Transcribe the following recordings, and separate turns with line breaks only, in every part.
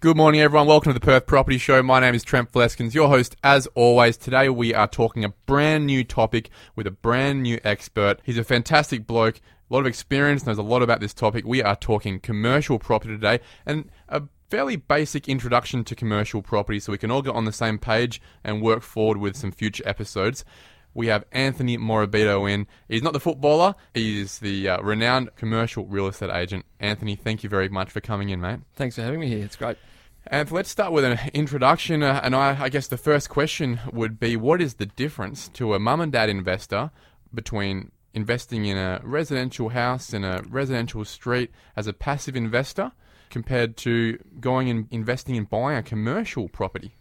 Good morning, everyone. Welcome to the Perth Property Show. My name is Trent Fleskens, your host as always. Today we are talking a brand new topic with a brand new expert. He's a fantastic bloke, a lot of experience, knows a lot about this topic. We are talking commercial property today and a fairly basic introduction to commercial property so we can all get on the same page and work forward with some future episodes we have Anthony Morabito in. He's not the footballer, he is the uh, renowned commercial real estate agent. Anthony, thank you very much for coming in, mate.
Thanks for having me here. It's great.
And let's start with an introduction. Uh, and I, I guess the first question would be what is the difference to a mum and dad investor between investing in a residential house in a residential street as a passive investor compared to going and investing in buying a commercial property?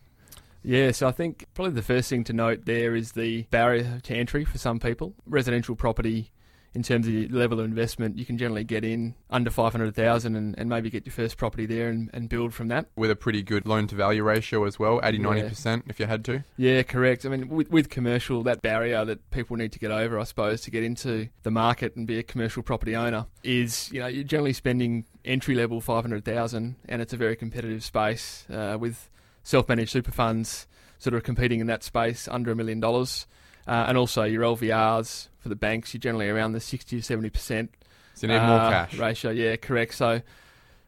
Yeah, so I think probably the first thing to note there is the barrier to entry for some people. Residential property in terms of the level of investment, you can generally get in under 500,000 and, and maybe get your first property there and, and build from that.
With a pretty good loan to value ratio as well, 80 90% if you had to.
Yeah, correct. I mean, with, with commercial, that barrier that people need to get over, I suppose, to get into the market and be a commercial property owner is, you know, you're generally spending entry level 500,000 and it's a very competitive space uh, with self managed super funds sort of competing in that space under a million dollars. Uh, and also your LVRs for the banks, you're generally around the 60 to 70%.
So you need uh, more cash.
Ratio, yeah, correct. So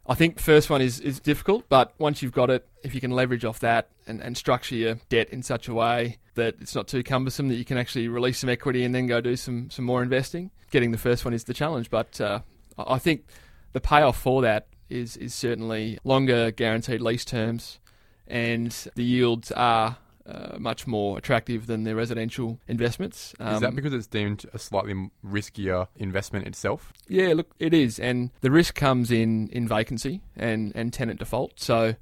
I think first one is, is difficult, but once you've got it, if you can leverage off that and, and structure your debt in such a way that it's not too cumbersome, that you can actually release some equity and then go do some, some more investing, getting the first one is the challenge. But uh, I think the payoff for that is, is certainly longer guaranteed lease terms, and the yields are uh, much more attractive than their residential investments.
Um, is that um, because it's deemed a slightly riskier investment itself?
Yeah, look, it is, and the risk comes in in vacancy and and tenant default. So.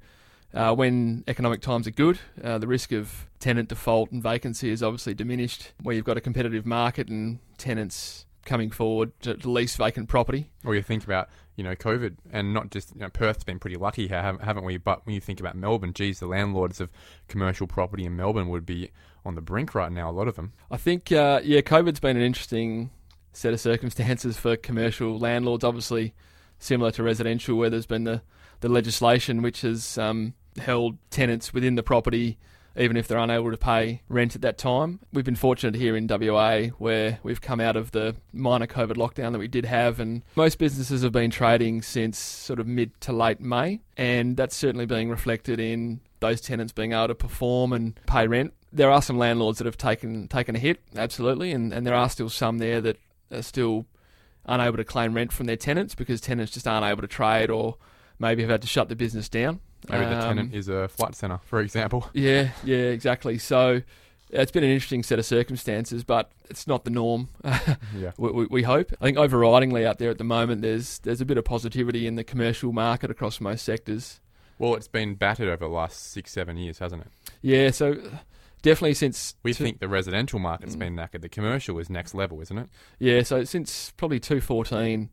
Uh, when economic times are good, uh, the risk of tenant default and vacancy is obviously diminished. Where you've got a competitive market and tenants coming forward to lease vacant property.
Or you think about you know COVID, and not just you know, Perth's been pretty lucky haven't we? But when you think about Melbourne, geez, the landlords of commercial property in Melbourne would be on the brink right now. A lot of them.
I think uh, yeah, COVID's been an interesting set of circumstances for commercial landlords. Obviously, similar to residential, where there's been the the legislation which has um, held tenants within the property even if they're unable to pay rent at that time. We've been fortunate here in WA where we've come out of the minor COVID lockdown that we did have, and most businesses have been trading since sort of mid to late May, and that's certainly being reflected in those tenants being able to perform and pay rent. There are some landlords that have taken taken a hit, absolutely, and, and there are still some there that are still unable to claim rent from their tenants because tenants just aren't able to trade or maybe have had to shut the business down.
Maybe um, the tenant is a flight centre, for example.
Yeah, yeah, exactly. So it's been an interesting set of circumstances, but it's not the norm. yeah. we, we, we, hope. I think overridingly out there at the moment, there's there's a bit of positivity in the commercial market across most sectors.
Well, it's been battered over the last six, seven years, hasn't it?
Yeah. So definitely since
we think the residential market's mm. been knackered, the commercial is next level, isn't it?
Yeah. So since probably two fourteen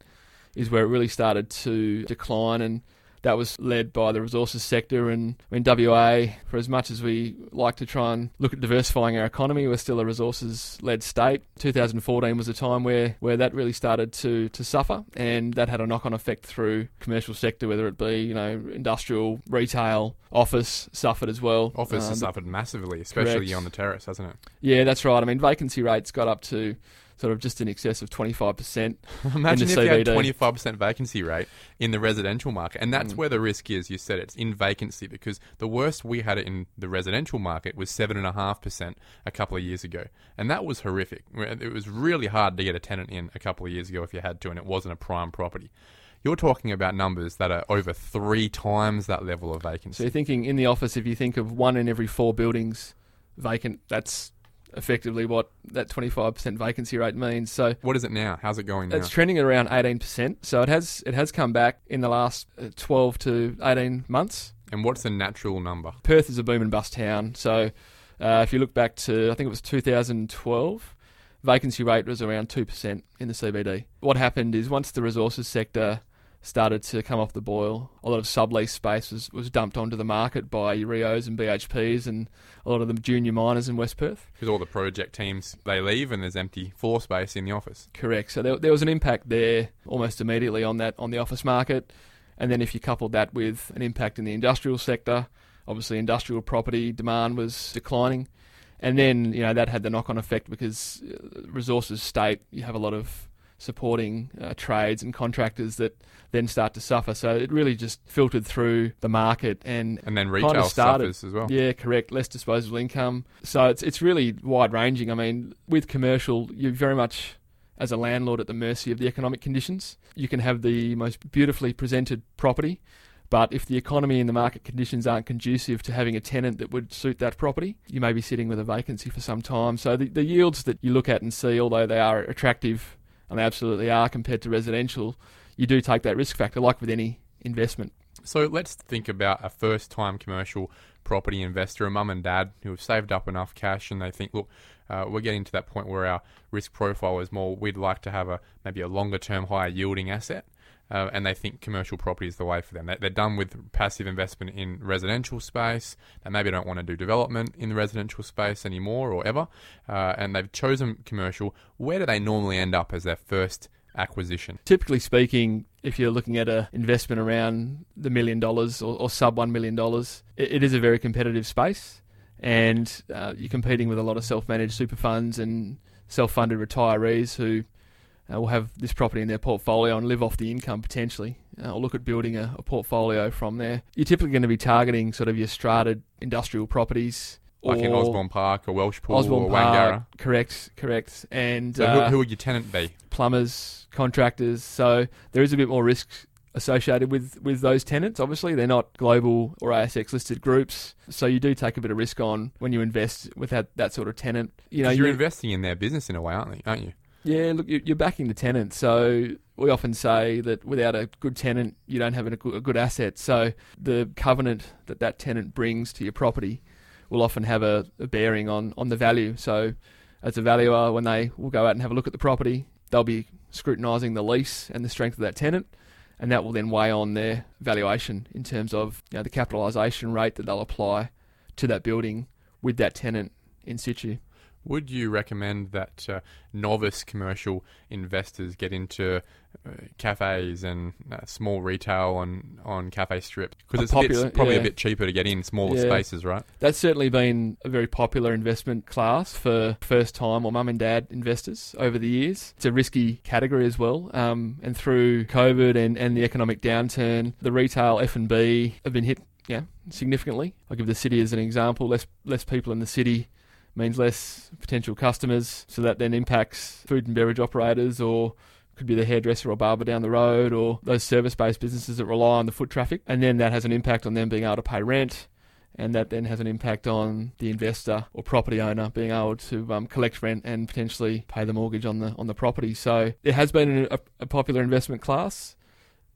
is where it really started to decline and that was led by the resources sector. And I mean, WA, for as much as we like to try and look at diversifying our economy, we're still a resources led state. 2014 was a time where, where that really started to, to suffer, and that had a knock on effect through commercial sector, whether it be you know industrial, retail, office suffered as well.
Office um, has suffered massively, especially correct. on the terrace, hasn't it?
Yeah, that's right. I mean, vacancy rates got up to sort of just in excess of 25%.
Imagine if CBD. you had 25% vacancy rate in the residential market. And that's mm. where the risk is. You said it's in vacancy because the worst we had it in the residential market was 7.5% a couple of years ago. And that was horrific. It was really hard to get a tenant in a couple of years ago if you had to, and it wasn't a prime property. You're talking about numbers that are over three times that level of vacancy.
So you're thinking in the office, if you think of one in every four buildings vacant, that's effectively what that 25% vacancy rate means. So
what is it now? How's it going now?
It's trending at around 18%. So it has it has come back in the last uh, 12 to 18 months.
And what's the natural number?
Perth is a boom and bust town. So uh, if you look back to I think it was 2012, vacancy rate was around 2% in the CBD. What happened is once the resources sector started to come off the boil. A lot of sublease space was, was dumped onto the market by Rios and BHPs and a lot of the junior miners in West Perth.
Because all the project teams, they leave and there's empty floor space in the office.
Correct. So there, there was an impact there almost immediately on that on the office market. And then if you coupled that with an impact in the industrial sector, obviously industrial property demand was declining. And then, you know, that had the knock on effect because uh, resources state, you have a lot of supporting uh, trades and contractors that then start to suffer. So it really just filtered through the market and
And then
kind
retail
of started.
suffers as well.
Yeah, correct. Less disposable income. So it's it's really wide ranging. I mean, with commercial, you're very much as a landlord at the mercy of the economic conditions. You can have the most beautifully presented property, but if the economy and the market conditions aren't conducive to having a tenant that would suit that property, you may be sitting with a vacancy for some time. So the, the yields that you look at and see, although they are attractive, and they absolutely are compared to residential, you do take that risk factor, like with any investment.
So let's think about a first time commercial property investor, a mum and dad who have saved up enough cash and they think, look, uh, we're getting to that point where our risk profile is more, we'd like to have a maybe a longer term, higher yielding asset. Uh, and they think commercial property is the way for them. They, they're done with passive investment in residential space. They maybe don't want to do development in the residential space anymore or ever. Uh, and they've chosen commercial. Where do they normally end up as their first acquisition?
Typically speaking, if you're looking at an investment around the million dollars or, or sub one million dollars, it, it is a very competitive space, and uh, you're competing with a lot of self-managed super funds and self-funded retirees who uh, will have this property in their portfolio and live off the income potentially, uh, or look at building a, a portfolio from there. You're typically going to be targeting sort of your strata industrial properties.
Like in Osborne Park or Welshpool
Osborne
or
Park,
Wangara?
correct, correct, and
So
uh,
who, who would your tenant be?
plumbers, contractors. So there is a bit more risk associated with, with those tenants. Obviously, they're not global or ASX listed groups, so you do take a bit of risk on when you invest with that, that sort of tenant. You know,
you're
you-
investing in their business in a way, aren't you? Aren't you?
Yeah, look, you- you're backing the tenant. So we often say that without a good tenant, you don't have a good asset. So the covenant that that tenant brings to your property will often have a, a bearing on, on the value. So as a valuer, when they will go out and have a look at the property, they'll be scrutinising the lease and the strength of that tenant. And that will then weigh on their valuation in terms of you know, the capitalisation rate that they'll apply to that building with that tenant in situ.
Would you recommend that uh, novice commercial investors get into uh, cafes and uh, small retail on on cafe strip because it's a bit-
popular-
probably a bit cheaper to get in smaller
Yeah.
spaces, right?
That's certainly been a very popular investment class for first time or mum and dad investors over the years. It's a risky category as well. Um, and through COVID and, and the economic downturn, the retail F&B have been hit yeah, significantly. I'll give the city as an example. Less, less people in the city means less potential customers. So that then impacts food and beverage operators or could be the hairdresser or barber down the road or those service-based businesses that rely on the foot traffic. And then that has an impact on them being able to pay rent and that then has an impact on the investor or property owner being able to um, collect rent and potentially pay the mortgage on the on the property. So it has been a, a popular investment class.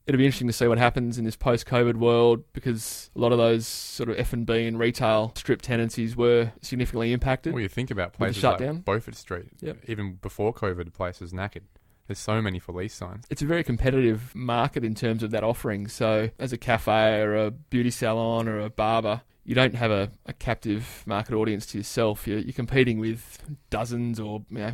It'll be interesting to see what happens in this post-COVID world because a lot of those sort of F and B and retail strip tenancies were significantly impacted.
Well, you think about places
shutdown.
like Beaufort Street,
Yep.
even before COVID, places knackered. There's so many for lease signs.
it's a very competitive market in terms of that offering. So, as a cafe or a beauty salon or a barber, you don't have a, a captive market audience to yourself. You're, you're competing with dozens or you know,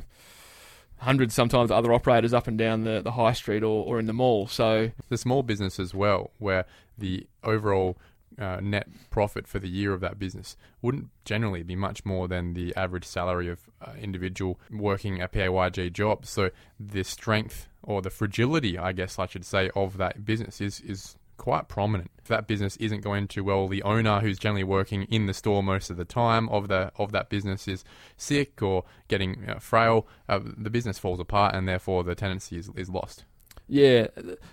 hundreds sometimes other operators up and down the, the high street or, or in the mall. So,
The small business as well, where the overall uh, net profit for the year of that business wouldn't generally be much more than the average salary of uh, individual working a PAYG job. So the strength or the fragility, I guess I should say, of that business is is quite prominent. If that business isn't going too well, the owner who's generally working in the store most of the time of the of that business is sick or getting uh, frail, uh, the business falls apart and therefore the tenancy is, is lost.
yeah,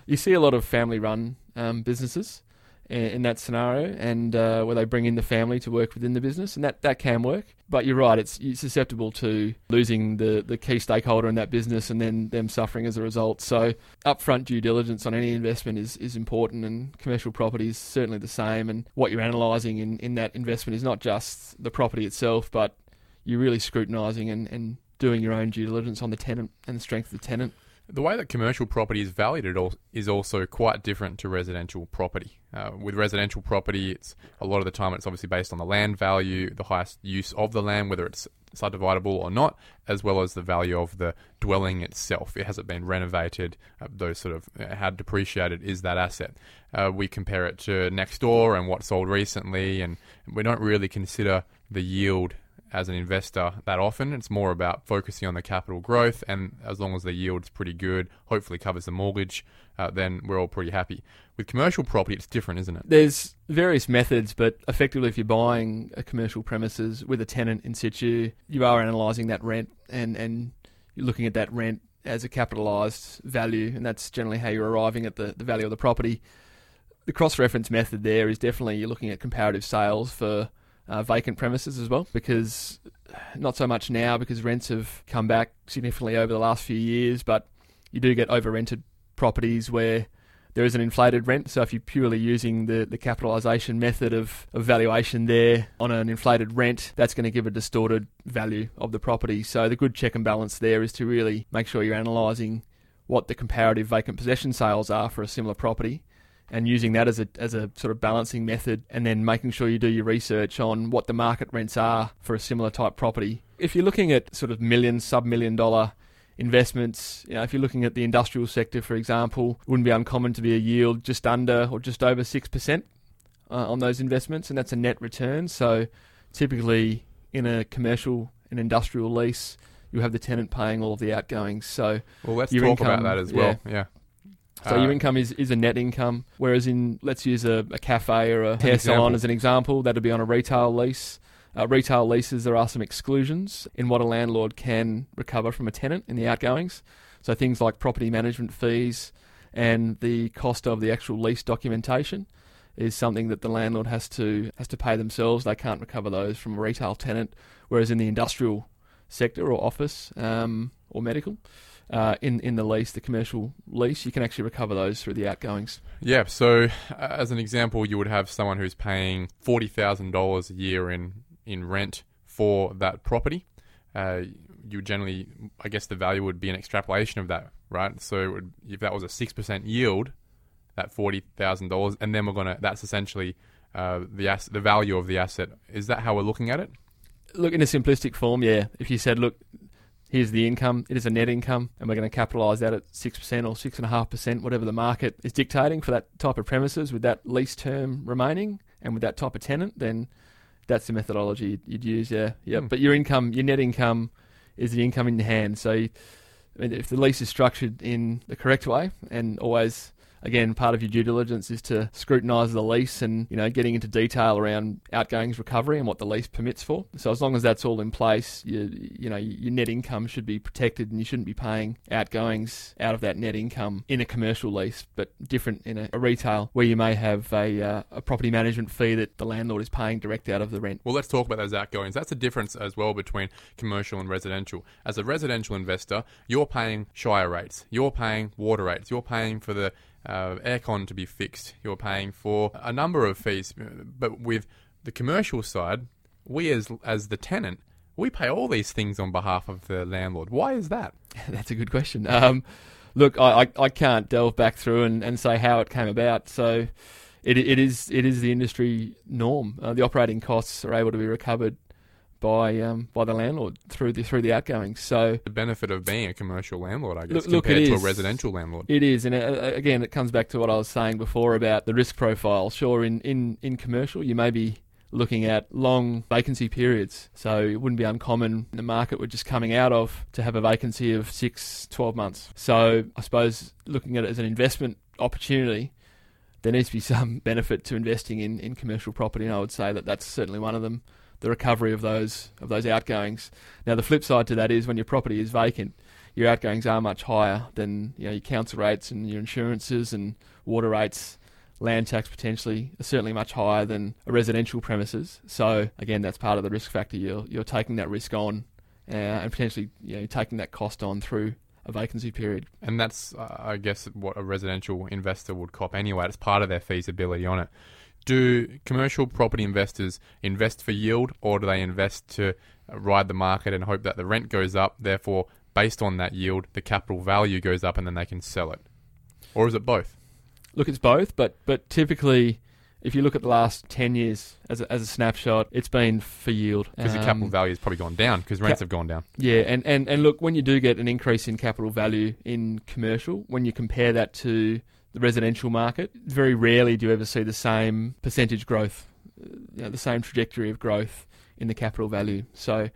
you see a lot of family run um, businesses in, that scenario and uh, where they bring in the family to work within the business, and that, that can work. But you're right, it's, it's susceptible to losing the, the key stakeholder in that business and then them suffering as a result. So, upfront due diligence on any investment is, is important, and commercial property is certainly the same. And what you're analysing in, in that investment is not just the property itself, but you're really scrutinising and, and doing your own due diligence on the tenant and the strength of the tenant.
The way that commercial property is valued is also quite different to residential property. Uh, with residential property, it's a lot of the time it's obviously based on the land value, the highest use of the land, whether it's subdividable or not, as well as the value of the dwelling itself. It hasn't been renovated, uh, those sort of uh, how depreciated is that asset. Uh, we compare it to next door and what sold recently, and we don't really consider the yield as an investor that often. It's more about focusing on the capital growth, and as long as the yield's pretty good, hopefully covers the mortgage, uh, then we're all pretty happy. With commercial property, it's different, isn't it?
There's various methods, but effectively, if you're buying a commercial premises with a tenant in situ, you are analysing that rent and, and you're looking at that rent as a capitalised value, and that's generally how you're arriving at the, the value of the property. The cross reference method there is definitely you're looking at comparative sales for uh, vacant premises as well, because not so much now because rents have come back significantly over the last few years, but you do get over rented properties where there is an inflated rent. So if you're purely using the, the capitalisation method of, of valuation there on an inflated rent, that's going to give a distorted value of the property. So the good check and balance there is to really make sure you're analysing what the comparative vacant possession sales are for a similar property and using that as a as a sort of balancing method, and then making sure you do your research on what the market rents are for a similar type property. If you're looking at sort of million, sub million dollar investments, you know, if you're looking at the industrial sector, for example, it wouldn't be uncommon to be a yield just under or just over six percent uh, on those investments, and that's a net return. So typically in a commercial and industrial lease, you have the tenant paying all of the outgoings. So
well, let's talk
income-
about that as well. Yeah.
So
Uh,
your income is, is a net income, whereas in let's use a, a cafe or a hair salon as an example, that'd be on a retail lease. Uh, retail leases, there are some exclusions in what a landlord can recover from a tenant in the outgoings. So things like property management fees and the cost of the actual lease documentation is something that the landlord has to has to pay themselves. They can't recover those from a retail tenant, whereas in the industrial sector or office um, or medical, uh, in in the lease, the commercial lease, you can actually recover those through the outgoings.
Yeah, so uh, as an example, you would have someone who's paying forty thousand dollars a year in in rent for that property. Uh, you would generally, I guess, the value would be an extrapolation of that, right? So it would, if that was a six percent yield, that forty thousand dollars, and then we're gonna that's essentially uh, the ass- the value of the asset. Is that how we're looking at it?
Look, in a simplistic form, yeah. If you said, look, here's the income, it is a net income, and we're going to capitalise that at six percent or six and a half percent, whatever the market is dictating for that type of premises, with that lease term remaining, and with that type of tenant, then that's the methodology you'd, you'd use. Yeah, yeah.
Hmm.
But your income, your net income, is the income in your hand. So, you- I mean, if the lease is structured in the correct way, and always. Again, part of your due diligence is to scrutinise the lease and you know getting into detail around outgoings recovery and what the lease permits for. So as long as that's all in place, you you know your net income should be protected and you shouldn't be paying outgoings out of that net income in a commercial lease, but different in a, a retail where you may have a uh, a property management fee that the landlord is paying direct out of the rent.
Well, let's talk about those outgoings. That's the difference as well between commercial and residential. As a residential investor, you're paying shire rates, you're paying water rates, you're paying for the uh, aircon to be fixed, you're paying for a number of fees. But with the commercial side, we as as the tenant, we pay all these things on behalf of the landlord. Why is that?
That's a good question. Um, look, I, I, can't delve back through and, and say how it came about. So it, it is it is the industry norm. Uh, the operating costs are able to be recovered by um, by the landlord through the through the outgoings. So
The benefit of being a commercial landlord, I guess,
Look-
compared to a residential landlord.
it is, and uh, again, it comes back to what I was saying before about the risk profile. Sure, in, in, in commercial, you may be looking at long vacancy periods. So it wouldn't be uncommon in the market we're just coming out of to have a vacancy of six, 12 months. So I suppose looking at it as an investment opportunity, there needs to be some benefit to investing in, in commercial property, and I would say that that's certainly one of them. The recovery of those of those outgoings. Now, the flip side to that is when your property is vacant, your outgoings are much higher than you know your council rates and your insurances and water rates. Land tax potentially are certainly much higher than a residential premises. So again, that's part of the risk factor. You're you're taking that risk on, uh, and potentially you know taking that cost on through a vacancy period.
And that's, uh, I guess, what a residential investor would cop anyway. It's part of their feasibility on it. Do commercial property investors invest for yield, or do they invest to ride the market and hope that the rent goes up, therefore based on that yield, the capital value goes up and then they can sell it? Or is it both?
Look, it's both, but but typically, if you look at the last ten years as a, as a snapshot, it's been for yield
Because the capital
Um,
value has probably gone down because rents
cap-
have gone down.
Yeah, and, and, and look, when you do get an increase in capital value in commercial, when you compare that to the residential market, very rarely do you ever see the same percentage growth, you know, the same trajectory of growth in the capital value. So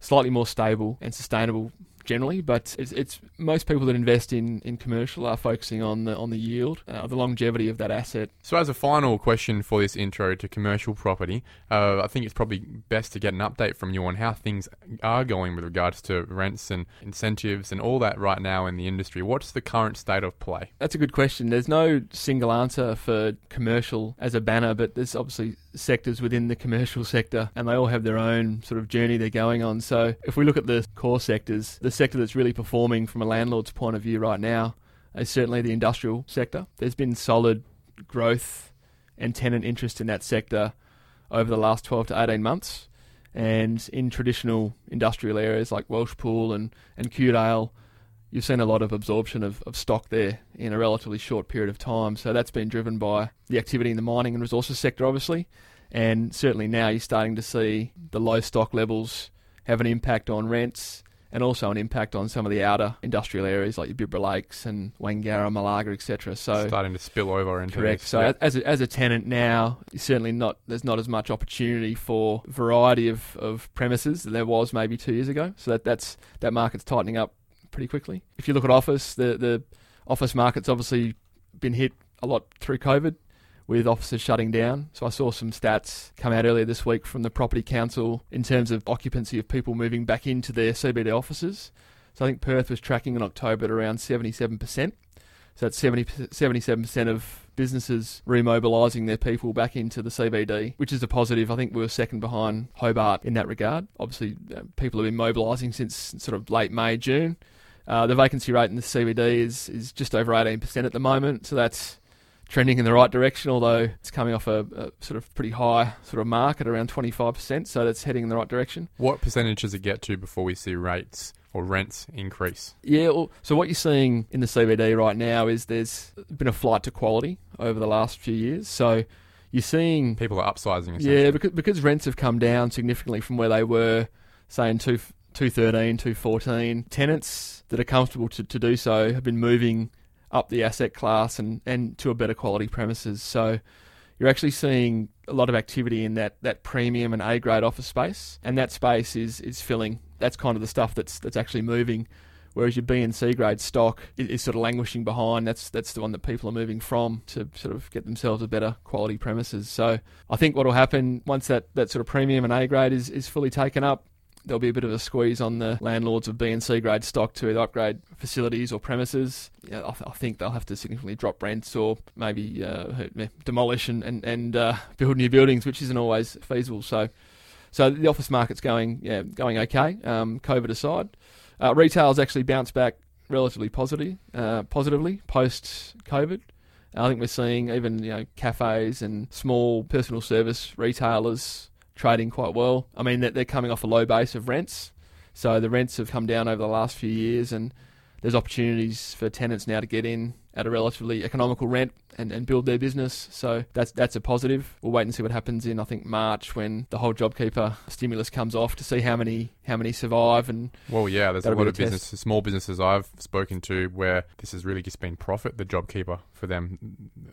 slightly more stable and sustainable generally, but it's, it's most people that invest in, in commercial are focusing on the on the yield, uh, the longevity of that asset.
So, as a final question for this intro to commercial property, uh, I think it's probably best to get an update from you on how things are going with regards to rents and incentives and all that right now in the industry. What's the current state of play?
That's a good question. There's no single answer for commercial as a banner, but there's obviously sectors within the commercial sector, and they all have their own sort of journey they're going on. So if we look at the core sectors, the sector that's really performing from a landlord's point of view right now is certainly the industrial sector. There's been solid growth and tenant interest in that sector over the last 12 to 18 months. And in traditional industrial areas like Welshpool and, and Kewdale, you've seen a lot of absorption of, of stock there in a relatively short period of time. So that's been driven by the activity in the mining and resources sector, obviously. And certainly now you're starting to see the low stock levels have an impact on rents and also an impact on some of the outer industrial areas like your Bibra Lakes and Wangara, Malaga, etc. So
starting to spill over into
Correct.
this.
So
Yeah.
as a, as a tenant now, certainly not there's not as much opportunity for variety of, of premises that there was maybe two years ago. So that that's that market's tightening up pretty quickly. If you look at office, the the office market's obviously been hit a lot through COVID with offices shutting down. So I saw some stats come out earlier this week from the property council in terms of occupancy of people moving back into their CBD offices. So I think Perth was tracking in October at around 77%. So that's 70, 77% of businesses remobilising their people back into the CBD, which is a positive. I think we were second behind Hobart in that regard. Obviously, uh, people have been mobilising since sort of late May, June. Uh, the vacancy rate in the CBD is, is just over 18% at the moment, so that's trending in the right direction, although it's coming off a, a sort of pretty high sort of mark at around 25%, so that's heading in the right direction.
What percentage does it get to before we see rates or rents increase?
Yeah, well, so what you're seeing in the CBD right now is there's been a flight to quality over the last few years. So you're seeing,
People are upsizing.
Yeah, because, because rents have come down significantly from where they were, say, in two, 213, 214. Tenants that are comfortable to, to do so have been moving up the asset class and, and to a better quality premises. So you're actually seeing a lot of activity in that, that premium and A grade office space, and that space is, is filling. That's kind of the stuff that's that's actually moving. Whereas your B and C grade stock is, is sort of languishing behind. That's that's the one that people are moving from to sort of get themselves a better quality premises. So I think what will happen once that, that sort of premium and A grade is, is fully taken up, there'll be a bit of a squeeze on the landlords of B and C grade stock to either upgrade facilities or premises. Yeah, I, th- I think they'll have to significantly drop rents or maybe uh, demolish and and, and uh, build new buildings, which isn't always feasible. So, so the office market's going yeah going okay. Um, COVID aside, uh, retail's actually bounced back relatively positive, uh, positively post COVID. I think we're seeing even you know cafes and small personal service retailers trading quite well. I mean, they're, coming off a low base of rents, so the rents have come down over the last few years, and there's opportunities for tenants now to get in at a relatively economical rent and, and build their business. So that's that's a positive. We'll wait and see what happens in I think March when the whole JobKeeper stimulus comes off to see how many how many survive and
Well, yeah, there's a lot
be
of
test.
small businesses I've spoken to where this has really just been profit, the JobKeeper for them.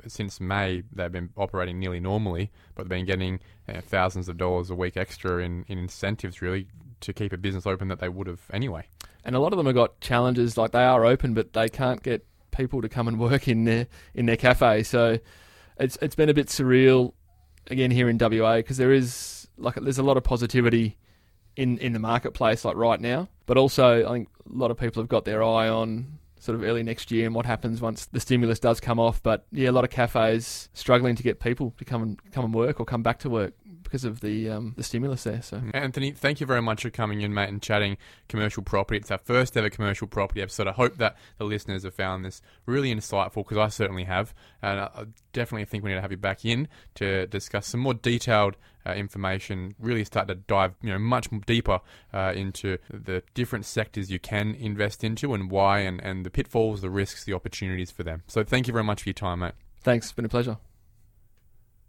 Since May, they've been operating nearly normally, but they've been getting uh, thousands of dollars a week extra in, in incentives, really, to keep a business open that they would have anyway.
and a lot of them have got challenges like they are open but they can't get people to come and work in their in their cafe. So it's it's been a bit surreal again here in WA because there is like there's a lot of positivity in in the marketplace like right now. But also I think a lot of people have got their eye on sort of early next year and what happens once the stimulus does come off. But yeah a lot of cafes struggling to get people to come and come and work or come back to work because of the um, the stimulus there. So
Anthony, thank you very much for coming in, mate, and chatting commercial property. It's our first ever commercial property episode. I hope that the listeners have found this really insightful because I certainly have, and I definitely think we need to have you back in to discuss some more detailed uh, information. Really start to dive, you know, much deeper uh, into the different sectors you can invest into and why, and, and the pitfalls, the risks, the opportunities for them. So thank you very much for your time, mate.
Thanks, it's been a pleasure.